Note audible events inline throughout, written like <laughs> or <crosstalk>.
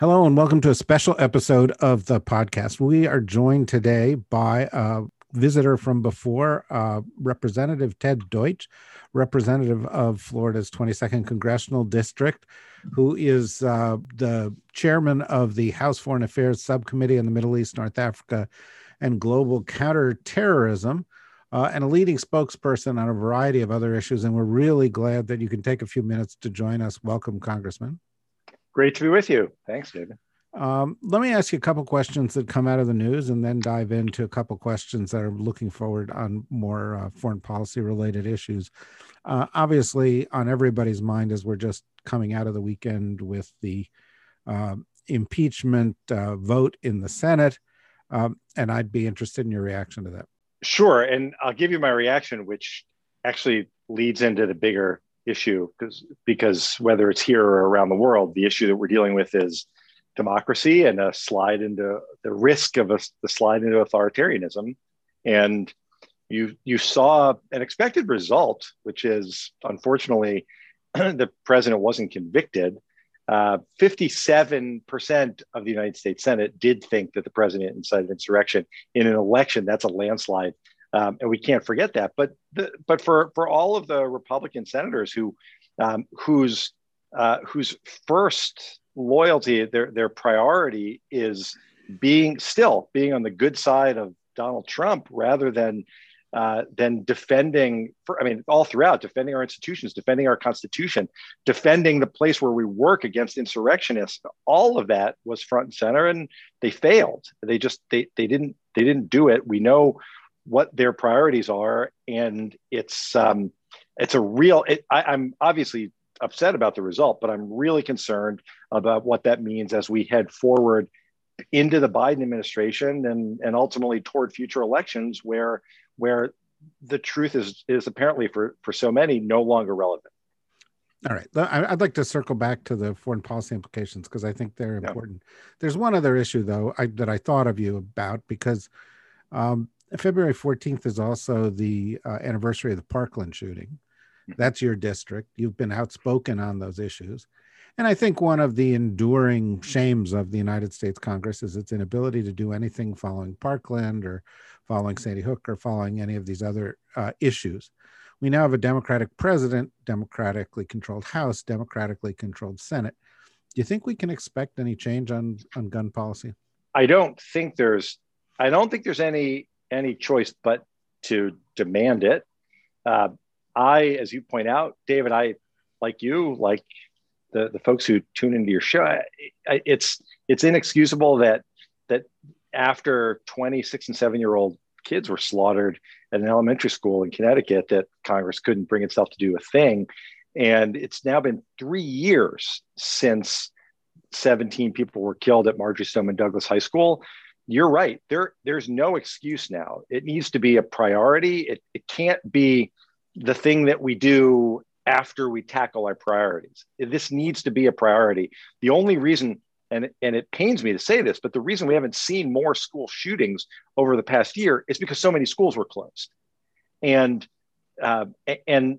Hello, and welcome to a special episode of the podcast. We are joined today by a visitor from before, uh, Representative Ted Deutch, representative of Florida's 22nd Congressional District, who is uh, the chairman of the House Foreign Affairs Subcommittee on the Middle East, North Africa, and Global Counterterrorism. Uh, and a leading spokesperson on a variety of other issues. And we're really glad that you can take a few minutes to join us. Welcome, Congressman. Great to be with you. Thanks, David. Um, let me ask you a couple questions that come out of the news and then dive into a couple questions that are looking forward on more uh, foreign policy related issues. Uh, obviously, on everybody's mind as we're just coming out of the weekend with the uh, impeachment uh, vote in the Senate. Um, and I'd be interested in your reaction to that. Sure. And I'll give you my reaction, which actually leads into the bigger issue because because whether it's here or around the world, the issue that we're dealing with is democracy and a slide into the risk of a, the slide into authoritarianism. And you you saw an expected result, which is unfortunately <clears throat> the president wasn't convicted. Uh, 57% of the United States Senate did think that the president incited insurrection in an election. That's a landslide um, and we can't forget that. But the, but for for all of the Republican senators who um, whose uh, whose first loyalty, their their priority is being still being on the good side of Donald Trump rather than uh, than defending. For, I mean, all throughout defending our institutions, defending our Constitution, defending the place where we work against insurrectionists. All of that was front and center, and they failed. They just they they didn't they didn't do it. We know what their priorities are, and it's um, it's a real. It, I, I'm obviously upset about the result, but I'm really concerned about what that means as we head forward into the Biden administration and and ultimately toward future elections where where the truth is is apparently for for so many no longer relevant. All right. I'd like to circle back to the foreign policy implications because I think they're important. Yeah. There's one other issue, though, I, that I thought of you about because um, February 14th is also the uh, anniversary of the Parkland shooting. Hmm. That's your district. You've been outspoken on those issues. And I think one of the enduring shames of the United States Congress is its inability to do anything following Parkland or following Sandy Hook or following any of these other uh, issues. We now have a Democratic president, democratically controlled House, democratically controlled Senate. Do you think we can expect any change on, on gun policy? I don't think there's I don't think there's any any choice but to demand it. Uh, I, as you point out, David, I like you, like the, the folks who tune into your show. I, it's it's inexcusable that that after 26 and seven year old kids were slaughtered at an elementary school in Connecticut, that Congress couldn't bring itself to do a thing. And it's now been three years since 17 people were killed at Marjory Stoneman Douglas High School you're right. There, there's no excuse now. It needs to be a priority. It, it can't be the thing that we do after we tackle our priorities. This needs to be a priority. The only reason, and, and it pains me to say this, but the reason we haven't seen more school shootings over the past year is because so many schools were closed. And uh, and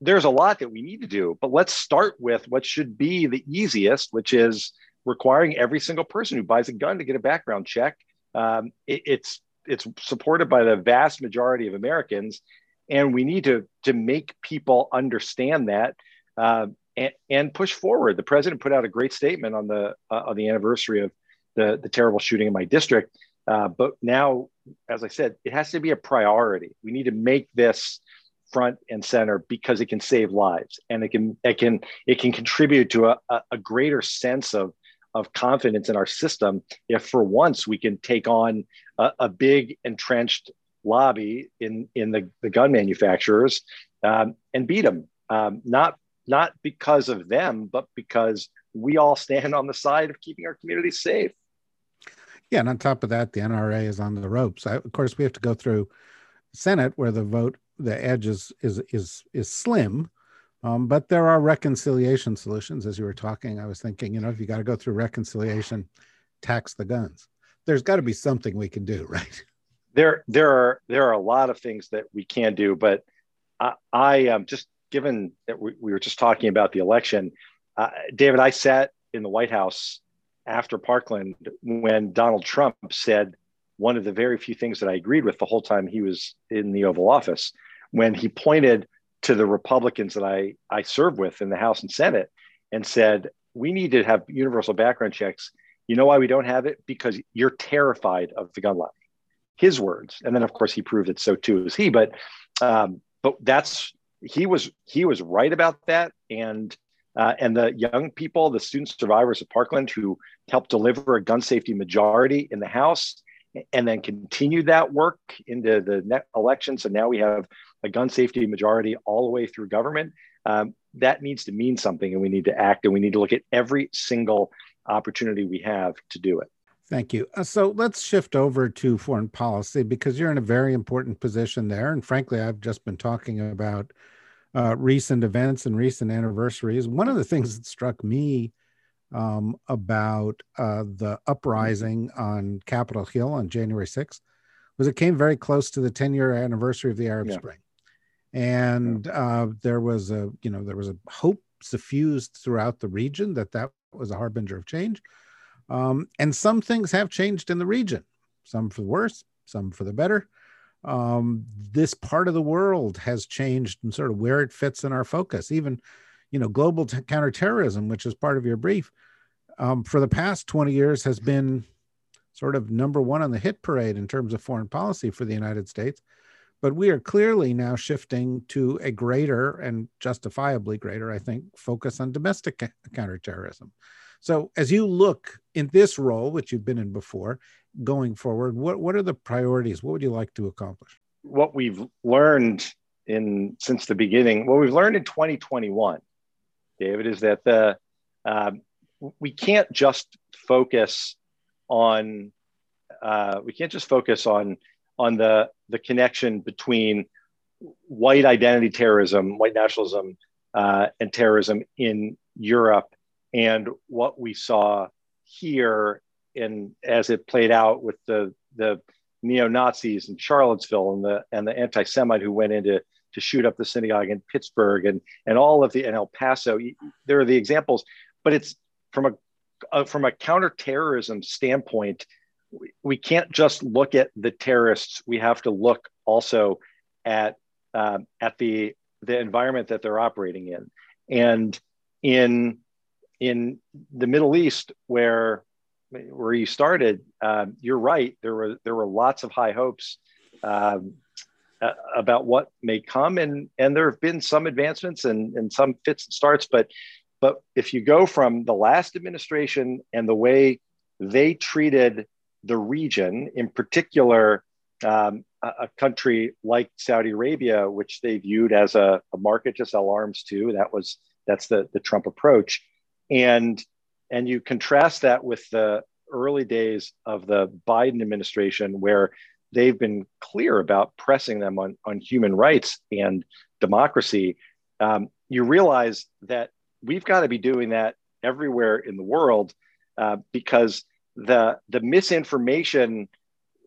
there's a lot that we need to do, but let's start with what should be the easiest, which is requiring every single person who buys a gun to get a background check. Um, it, it's it's supported by the vast majority of Americans, and we need to to make people understand that uh, and, and, push forward. The president put out a great statement on the uh, on the anniversary of the the terrible shooting in my district. Uh, but now, as I said, it has to be a priority. We need to make this front and center because it can save lives and it can it can it can contribute to a, a greater sense of of confidence in our system if for once we can take on a, a big entrenched lobby in in the, the gun manufacturers um, and beat them um, not not because of them but because we all stand on the side of keeping our communities safe. Yeah, and on top of that, the NRA is on the ropes. I, of course, we have to go through Senate where the vote, the edge is is is is slim, um, but there are reconciliation solutions. As you were talking, I was thinking, you know, if you got to go through reconciliation, tax the guns. There's got to be something we can do, <laughs> right? There, there are there are a lot of things that we can do, but I, I am just given that we, we, were just talking about the election, uh, David. I sat in the White House after Parkland when Donald Trump said one of the very few things that I agreed with the whole time he was in the Oval Office when he pointed to the Republicans that I, I serve with in the House and Senate and said, We need to have universal background checks. You know why we don't have it? Because you're terrified of the gun lobby. His words. And then of course he proved it so too is he. But um, but that's he was he was right about that. And uh, and the young people, the student survivors of Parkland who helped deliver a gun safety majority in the House and then continued that work into the next elections. And now we have a gun safety majority all the way through government. Um, that needs to mean something, and we need to act, and we need to look at every single opportunity we have to do it. Thank you. Uh, so let's shift over to foreign policy because you're in a very important position there. And frankly, I've just been talking about uh, recent events and recent anniversaries. One of the things that struck me um, about uh, the uprising on Capitol Hill on January 6th was it came very close to the 10 year anniversary of the Arab yeah. Spring. And uh, there was a, you know, there was a hope suffused throughout the region that that was a harbinger of change. Um, and some things have changed in the region, some for the worse, some for the better. Um, this part of the world has changed and sort of where it fits in our focus. Even, you know, global t- counterterrorism, which is part of your brief, um, for the past 20 years has been sort of number one on the hit parade in terms of foreign policy for the United States. But we are clearly now shifting to a greater and justifiably greater, I think, focus on domestic counterterrorism. So, as you look in this role, which you've been in before, going forward, what, what are the priorities? What would you like to accomplish? What we've learned in since the beginning, what we've learned in 2021, David, is that the um, we can't just focus on uh, we can't just focus on on the the connection between white identity terrorism, white nationalism, uh, and terrorism in Europe, and what we saw here in as it played out with the the neo Nazis in Charlottesville and the and the anti Semite who went into to shoot up the synagogue in Pittsburgh and and all of the in El Paso. There are the examples, but it's from a uh, from a counterterrorism standpoint, we, we can't just look at the terrorists. We have to look also at um, at the the environment that they're operating in, and in in the Middle East, where where you started, um, you're right. There were there were lots of high hopes um, uh, about what may come, and and there have been some advancements and and some fits and starts, but but if you go from the last administration and the way they treated the region, in particular, um, a, country like Saudi Arabia, which they viewed as a, a, market to sell arms to, that was that's the, the Trump approach, and and you contrast that with the early days of the Biden administration, where they've been clear about pressing them on, on human rights and democracy, um, you realize that we've got to be doing that everywhere in the world uh, because the the misinformation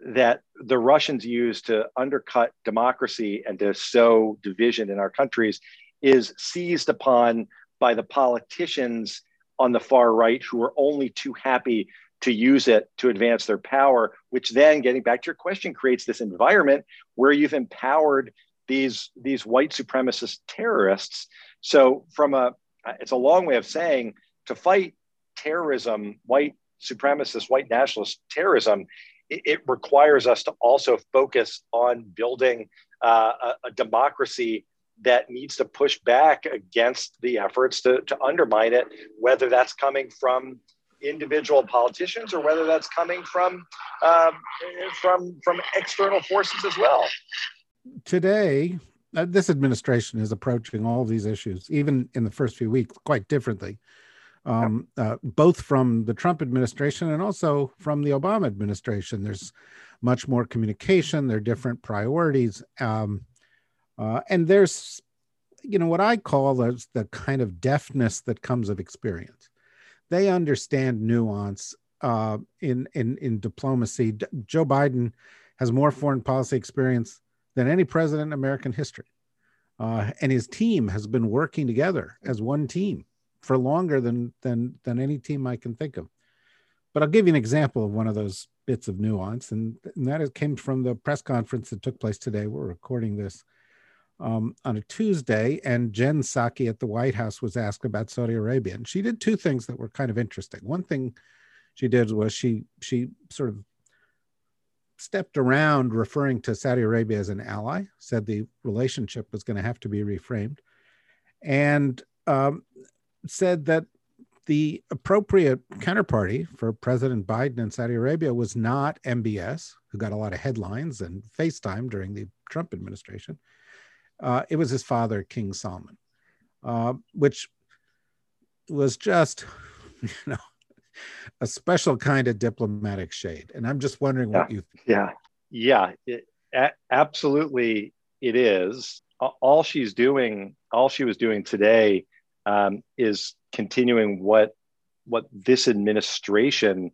that the Russians use to undercut democracy and to sow division in our countries is seized upon by the politicians on the far right who are only too happy to use it to advance their power, which then, getting back to your question, creates this environment where you've empowered these, these white supremacist terrorists. So, from a it's a long way of saying to fight terrorism, white supremacist, white nationalist terrorism, it, it requires us to also focus on building uh, a, a, democracy that needs to push back against the efforts to, to undermine it, whether that's coming from individual politicians or whether that's coming from um, from from external forces as well. Today, uh, this administration is approaching all these issues, even in the first few weeks, quite differently um, uh, both from the Trump administration and also from the Obama administration. There's much more communication. There are different priorities, um, uh, and there's, you know, what I call as the kind of deafness that comes of experience. They understand nuance uh, in in in diplomacy. D- Joe Biden has more foreign policy experience than any president in American history. Uh, and his team has been working together as one team for longer than than than any team I can think of. But I'll give you an example of one of those bits of nuance, and, and that came from the press conference that took place today. We're recording this um, on a Tuesday, and Jen Psaki at the White House was asked about Saudi Arabia, and she did two things that were kind of interesting. One thing she did was she she sort of stepped around referring to Saudi Arabia as an ally, said the relationship was going to have to be reframed, and um, said that the appropriate counterparty for President Biden in Saudi Arabia was not MBS, who got a lot of headlines and FaceTime during the Trump administration. Uh, it was his father, King Salman, uh, which was just, <laughs> you know, a special kind of diplomatic shade. And I'm just wondering yeah. what you. Yeah, yeah, it, a- absolutely, it is. All she's doing, all she was doing today, um, is continuing what what this administration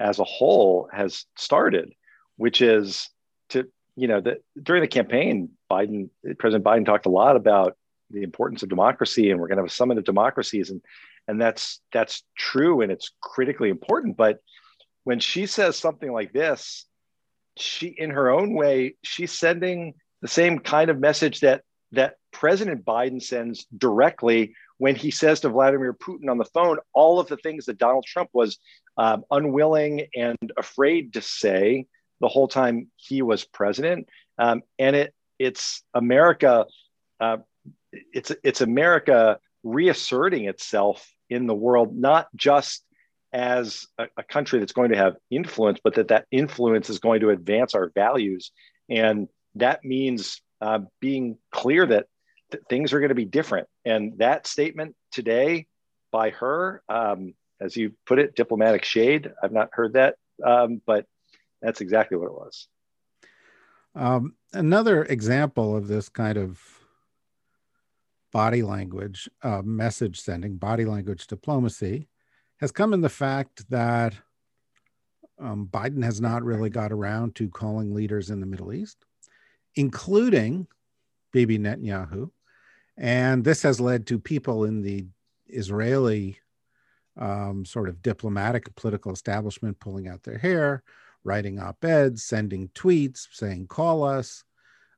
as a whole has started, which is to you know that during the campaign, Biden, President Biden talked a lot about the importance of democracy, and we're going to have a summit of democracies, and and that's that's true and it's critically important. But when she says something like this she in her own way she's sending the same kind of message that that president biden sends directly when he says to vladimir putin on the phone all of the things that donald trump was um, unwilling and afraid to say the whole time he was president um, and it it's america uh, it's it's america reasserting itself in the world, not just as a, a, country that's going to have influence, but that that influence is going to advance our values. And that means uh, being clear that th- things are going to be different. And that statement today by her, um, as you put it, diplomatic shade, I've not heard that, um, but that's exactly what it was. Um, another example of this kind of body language uh, message sending, body language diplomacy, has come in the fact that um, Biden has not really got around to calling leaders in the Middle East, including Bibi Netanyahu. And this has led to people in the Israeli um, sort of diplomatic political establishment pulling out their hair, writing op eds, sending tweets saying, call us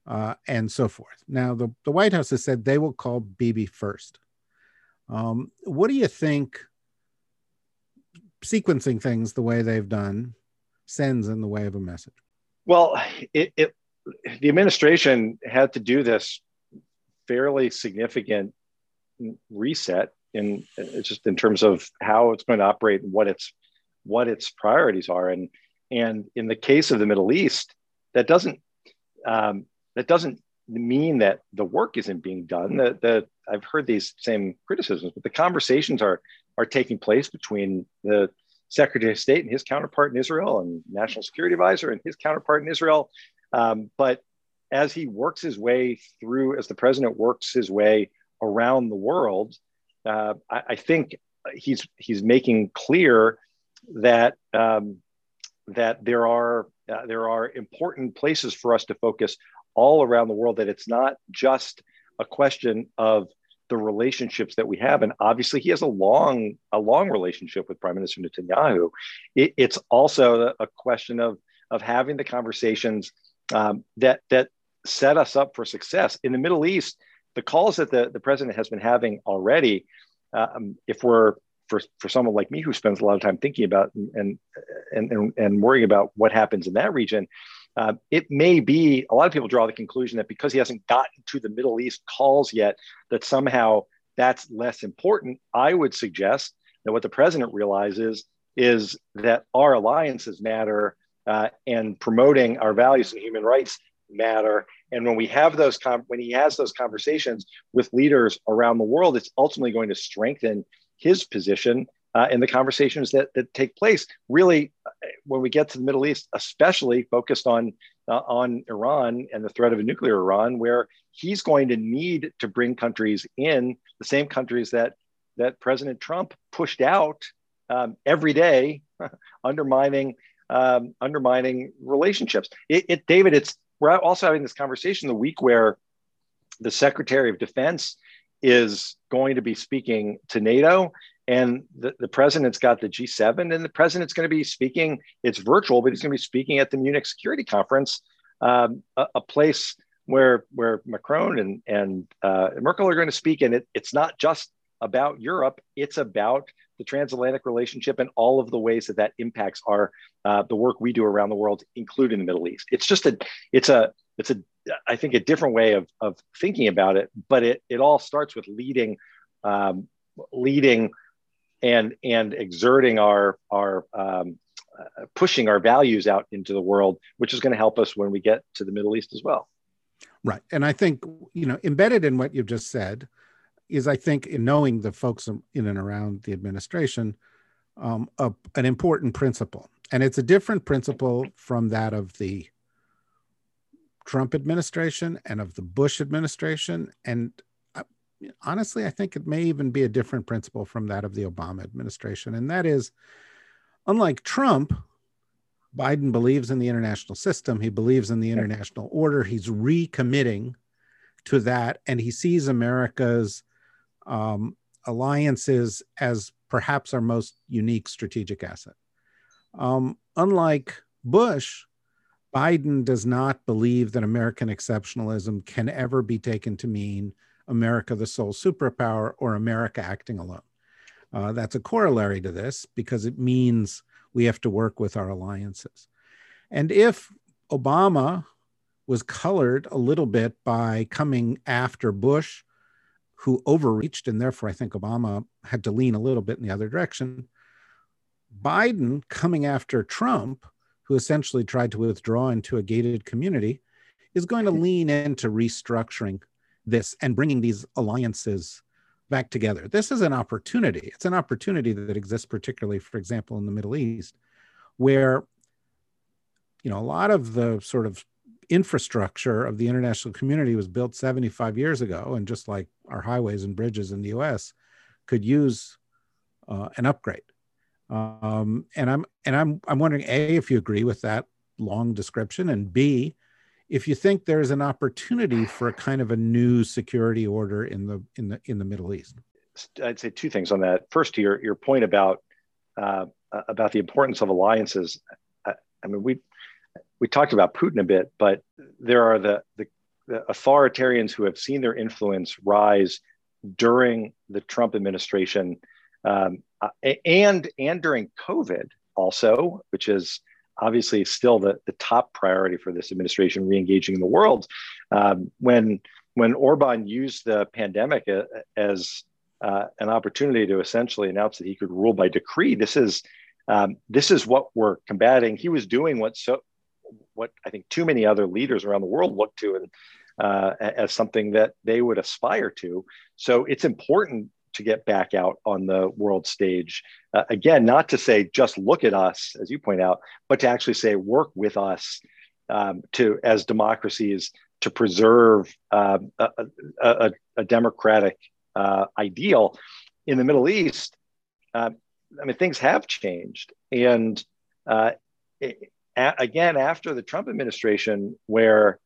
uh, and so forth. Now, the, the White House has said they will call Bibi first. Um, what do you think sequencing things the way they've done sends in the way of a message? Well, it, it the administration had to do this fairly significant reset in just in terms of how it's going to operate and what its what its priorities are and and in the case of the middle east that doesn't um, that doesn't mean that the work isn't being done. That the I've heard these same criticisms, but the conversations are are taking place between the Secretary of State and his counterpart in Israel, and National Security Advisor and his counterpart in Israel. Um, but as he works his way through, as the president works his way around the world, uh, I, I, think he's he's making clear that um, that there are uh, there are important places for us to focus all around the world that it's not just a question of the relationships that we have. And obviously he has a long a long relationship with prime minister netanyahu. It, it's also a question of of having the conversations um, that that set us up for success in the middle east the calls that the, the president has been having already um, if we're for, for someone like me who spends a lot of time thinking about and, and, and, and worrying about what happens in that region uh, it may be a lot of people draw the conclusion that because he hasn't gotten to the Middle East calls yet, that somehow that's less important. I would suggest that what the president realizes is that our alliances matter uh, and promoting our values and human rights matter. And when we have those, when he has those conversations with leaders around the world, it's ultimately going to strengthen his position uh, in the conversations that, that take place. Really, uh, when we get to the Middle East, especially focused on uh, on Iran and the threat of a nuclear Iran, where he's going to need to bring countries in, the same countries that that President Trump pushed out um, every day, <laughs> undermining um, undermining relationships. It, it, David, it's we're also having this conversation the week where the Secretary of Defense is going to be speaking to NATO and the, the president's got the G7, and the president's going to be speaking. It's virtual, but he's going to be speaking at the Munich Security Conference, um, a, a, place where where Macron and and uh, Merkel are going to speak. And it, it's not just about Europe; it's about the transatlantic relationship and all of the ways that that impacts our uh, the work we do around the world, including the Middle East. It's just a it's a it's a I think a different way of of thinking about it, but it it all starts with leading um, leading and and exerting our our um, uh, pushing our values out into the world, which is going to help us when we get to the Middle East as well. Right, and I think you know embedded in what you've just said is I think in knowing the folks in and around the administration, um, a, an important principle, and it's a different principle from that of the Trump administration and of the Bush administration, and honestly, I think it may even be a different principle from that of the Obama administration. And that is, unlike Trump, Biden believes in the international system, he believes in the international order, he's recommitting to that, and he sees America's um, alliances as perhaps our most unique strategic asset. Um, unlike Bush, Biden does not believe that American exceptionalism can ever be taken to mean America the sole superpower or America acting alone. Uh, that's a corollary to this because it means we have to work with our alliances. And if Obama was colored a little bit by coming after Bush, who overreached, and therefore I think Obama had to lean a little bit in the other direction. Biden coming after Trump, who essentially tried to withdraw into a gated community, is going to hmm. lean into restructuring this and bringing these alliances back together. This is an opportunity. It's an opportunity that exists, particularly, for example, in the Middle East, where you know a lot of the sort of infrastructure of the international community was built 75 years ago, and just like our highways and bridges in the U.S., could use uh, an upgrade. Um, and I'm and I'm I'm wondering a if you agree with that long description, and b if you think there's an opportunity for a kind of a new security order in the in the in the Middle East. I'd say two things on that. First, your your point about uh, about the importance of alliances. I, I, mean, we we talked about Putin a bit, but there are the the authoritarians who have seen their influence rise during the Trump administration um, and and during COVID also, which is obviously still the, the top priority for this administration, re-engaging in the world. Um, when when Orban used the pandemic uh, as uh, an opportunity to essentially announce that he could rule by decree, this is um, this is what we're combating. He was doing what so what I think too many other leaders around the world look to and uh, as something that they would aspire to. So it's important to get back out on the world stage. Uh, again, not to say just look at us, as you point out, but to actually say work with us um, to as democracies to preserve uh, a, a, a, democratic uh, ideal in the Middle East. Uh, I mean, things have changed, and uh, a, again, after the Trump administration, where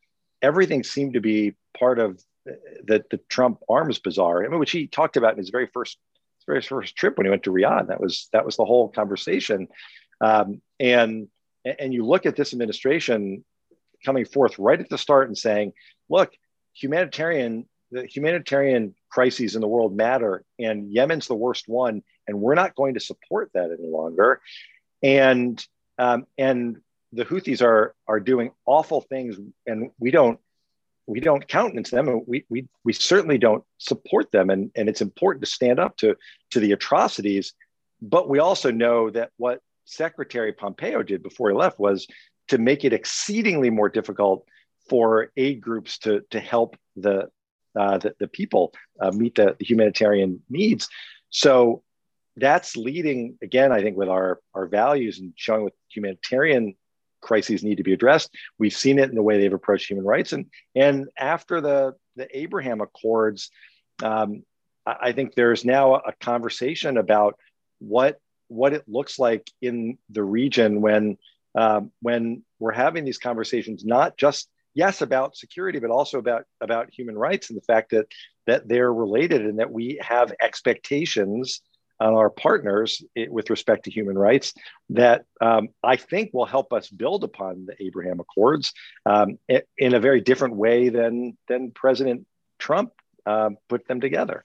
everything seemed to be part of the, the Trump arms bazaar, I mean, which he talked about in his very first his very first trip when he went to Riyadh. That was that was the whole conversation. Um, and and you look at this administration coming forth right at the start and saying, look, humanitarian the humanitarian crises in the world matter, and Yemen's the worst one, and we're not going to support that any longer. And um, and the Houthis are are doing awful things, and we don't we don't countenance them. And we, we, we certainly don't support them. And, and it's important to stand up to, to the atrocities. But we also know that what secretary pompeo did before he left was to make it exceedingly more difficult for aid groups to, to help the, uh, the, the, people uh, meet the, the, humanitarian needs. So that's leading again, I think, with our our values and showing what humanitarian crises need to be addressed. We've seen it in the way they've approached human rights, and and after the the Abraham Accords, um, I think there's now a conversation about what what it looks like in the region when um, when we're having these conversations, not just yes about security, but also about about human rights and the fact that that they're related and that we have expectations on our partners with respect to human rights that um, I think will help us build upon the Abraham Accords um, in a very different way than than President Trump uh, put them together.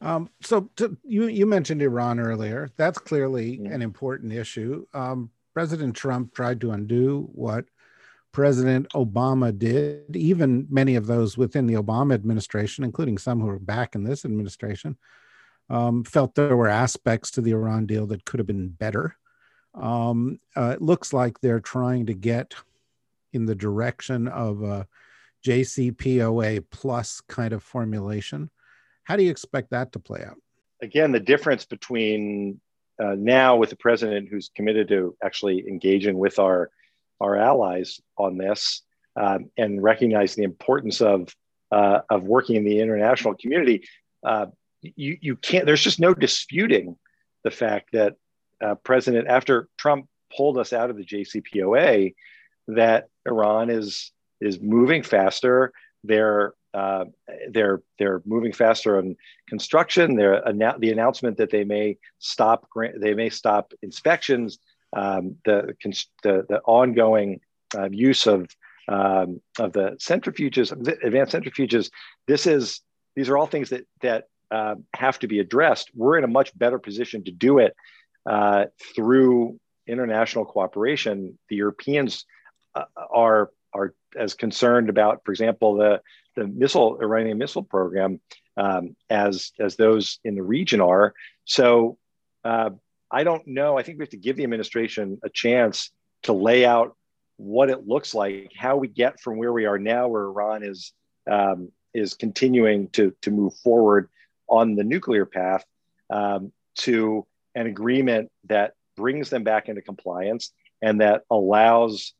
Um, so to, you you mentioned Iran earlier. That's clearly mm-hmm. an important issue. Um, President Trump tried to undo what President Obama did. Even many of those within the Obama administration, including some who are back in this administration, um, felt there were aspects to the Iran deal that could have been better. Um, uh, it looks like they're trying to get in the direction of a JCPOA plus kind of formulation. How do you expect that to play out? Again, the difference between uh, now with the president who's committed to actually engaging with our our allies on this um, and recognizing the importance of uh, of working in the international community. Uh, you you can't. There's just no disputing the fact that uh, President after Trump pulled us out of the JCPOA, that Iran is is moving faster. They're uh, they're they're moving faster on construction. They're the announcement that they may stop they may stop inspections. Um, the, the, the ongoing uh, use of um, of the centrifuges, advanced centrifuges. This is these are all things that that uh, have to be addressed. We're in a much better position to do it uh, through international cooperation. The Europeans uh, are are as concerned about, for example, the the missile Iranian missile program um, as as those in the region are. So uh, I don't know. I think we have to give the administration a chance to lay out what it looks like, how we get from where we are now, where Iran is um, is continuing to to move forward on the nuclear path, um, to an agreement that brings them back into compliance and that allows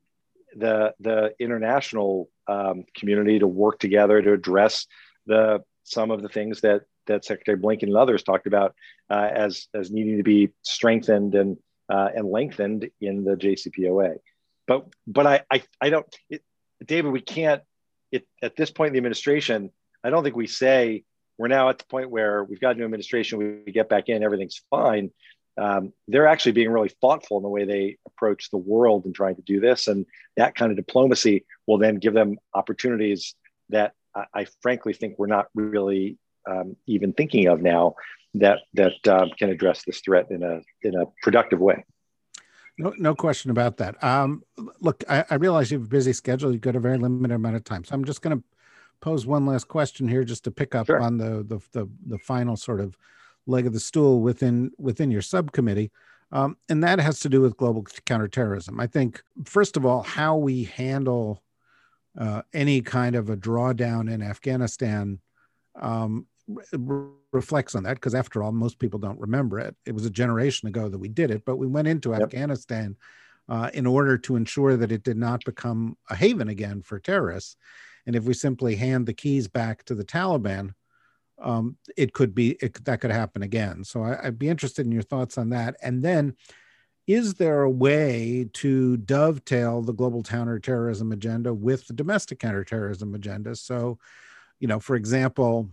the the international um, community to work together to address the some of the things that that Secretary Blinken and others talked about uh, as as needing to be strengthened and uh, and lengthened in the JCPOA. But but I I, I don't it, David we can't it, at this point in the administration I don't think we say we're now at the point where we've got a new administration we, get back in everything's fine. Um, they're actually being really thoughtful in the way they approach the world and trying to do this and that kind of diplomacy will then give them opportunities that I, I frankly think we're not really um, even thinking of now that that um, can address this threat in a in a productive way. No, no question about that. Um, look, I, I, realize you have a busy schedule. You've got a very limited amount of time, so I'm just going to pose one last question here, just to pick up sure. on the, the, the the final sort of leg of the stool within within your subcommittee. Um, and that has to do with global counterterrorism. I think, first of all, how we handle uh, any kind of a drawdown in Afghanistan um, reflects on that because after all most people don't remember it it was a generation ago that we did it but we went into yep. afghanistan uh, in order to ensure that it did not become a haven again for terrorists and if we simply hand the keys back to the taliban um, it could be it, that could happen again. So I, i'd be interested in your thoughts on that. And then is there a way to dovetail the global counterterrorism agenda with the domestic counterterrorism agenda? So you know for example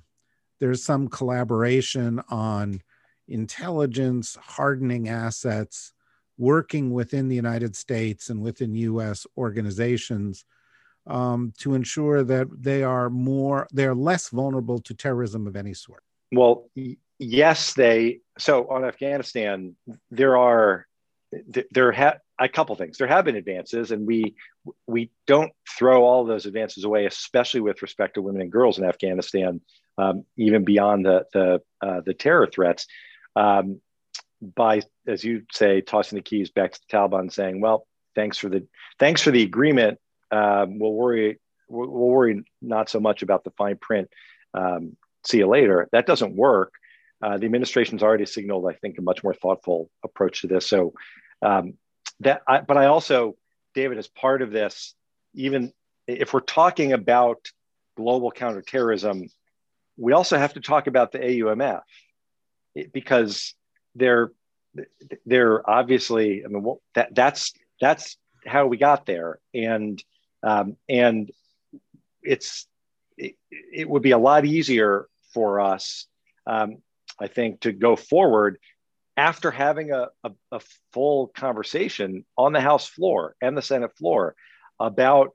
there's some collaboration on intelligence, hardening assets, working within the United States and within US organizations um, to ensure that they are more, they're less vulnerable to terrorism of any sort? Well, yes, they, so on Afghanistan, there are, there have, a couple things. There have been advances, and we we don't throw all those advances away, especially with respect to women and girls in Afghanistan, um, even beyond the the, uh, the terror threats. Um, by, as you say, tossing the keys back to the Taliban, saying, "Well, thanks for the thanks for the agreement. Um, we'll worry we'll, worry not so much about the fine print. Um, see you later." That doesn't work. uh, the administration's already signaled, I think, a much more thoughtful approach to this. So um, that, I, but I also, David, as part of this, even if we're talking about global counterterrorism, we also have to talk about the AUMF because they're they're obviously. I mean, that that's that's how we got there, and um, and it's it, it would be a lot easier for us um, I think, to go forward after having a, a, a, full conversation on the House floor and the Senate floor about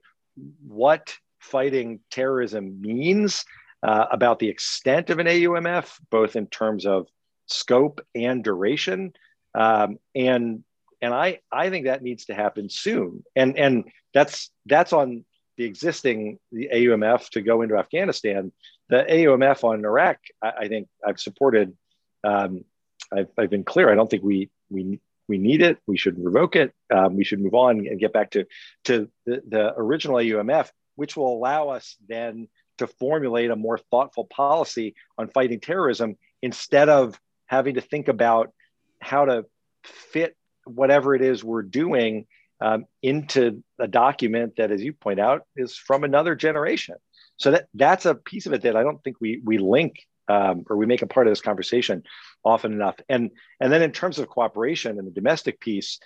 what fighting terrorism means, uh, about the extent of an AUMF, both in terms of scope and duration. Um, and and I, I think that needs to happen soon. And, and that's, that's on the existing the AUMF to go into Afghanistan, the AUMF on Iraq, I, I think I've supported. Um, I've, I've, been clear. I don't think we we we need it. We should revoke it. Um, we should move on and get back to to the, the original AUMF, which will allow us then to formulate a more thoughtful policy on fighting terrorism instead of having to think about how to fit whatever it is we're doing um, into a document that, as you point out, is from another generation. So that that's a piece of it that I don't think we we link um, or we make a part of this conversation often enough. And and then in terms of cooperation and the domestic piece,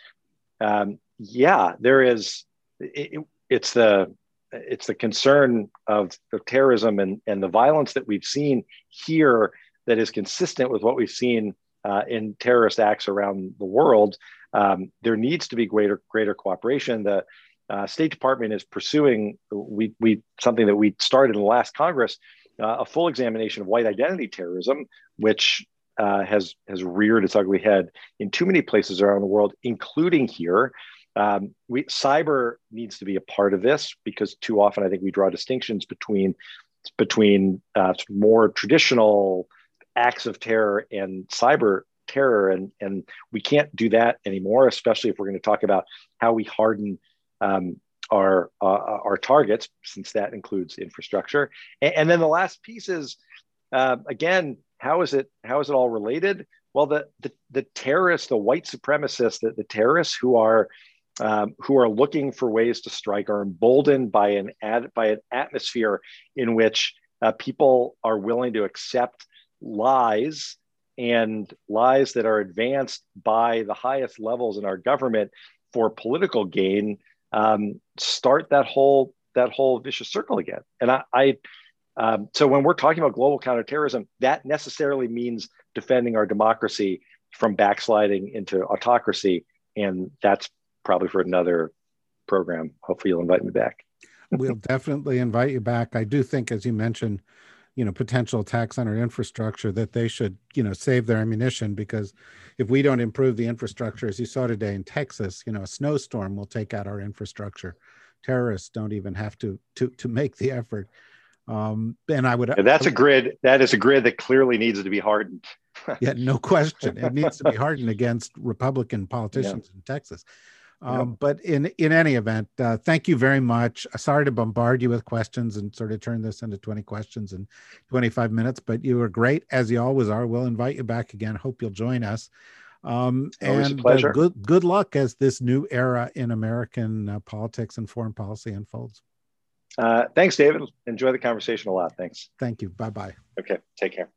um, yeah, there is. It, it's the it's the concern of, of terrorism and, and the violence that we've seen here that is consistent with what we've seen uh, in terrorist acts around the world um, there needs to be greater greater cooperation. The uh, State Department is pursuing we we something that we started in the last Congress, uh, a full examination of white identity terrorism, which uh, has has reared its ugly head in too many places around the world, including here. Um, we, cyber needs to be a part of this because too often I think we draw distinctions between between uh, more traditional acts of terror and cyber terror and and we can't do that anymore especially if we're going to talk about how we harden um, our uh, our targets since that includes infrastructure. And, and then the last piece is uh, again how is it how is it all related? Well the the, the terrorists the white supremacists the, the terrorists who are um, who are looking for ways to strike are emboldened by an ad, by an atmosphere in which uh, people are willing to accept lies and lies that are advanced by the highest levels in our government for political gain um, start that whole that whole vicious circle again. And I, I um, so when we're talking about global counterterrorism, that necessarily means defending our democracy from backsliding into autocracy, and that's probably for another program. Hopefully, you'll invite me back. we'll definitely invite you back. I do think, as you mentioned, you know potential attacks on our infrastructure that they should you know save their ammunition because if we don't improve the infrastructure as you saw today in texas you know a snowstorm will take out our infrastructure. Terrorists don't even have to to to make the effort. Um and i would and that's a grid that is a grid that clearly needs to be hardened. <laughs> Yeah no question. It needs to be <laughs> hardened against republican politicians yeah. in texas um, But in in any event, uh, thank you very much. Uh, sorry to bombard you with questions and sort of turn this into 20 questions in 25 minutes, but you were great as you always are. We'll invite you back again. Hope you'll join us. Um, and uh, good good luck as this new era in American uh, politics and foreign policy unfolds. Uh, thanks, David. Enjoy the conversation a lot. Thanks. Thank you. Bye bye. Okay. Take care.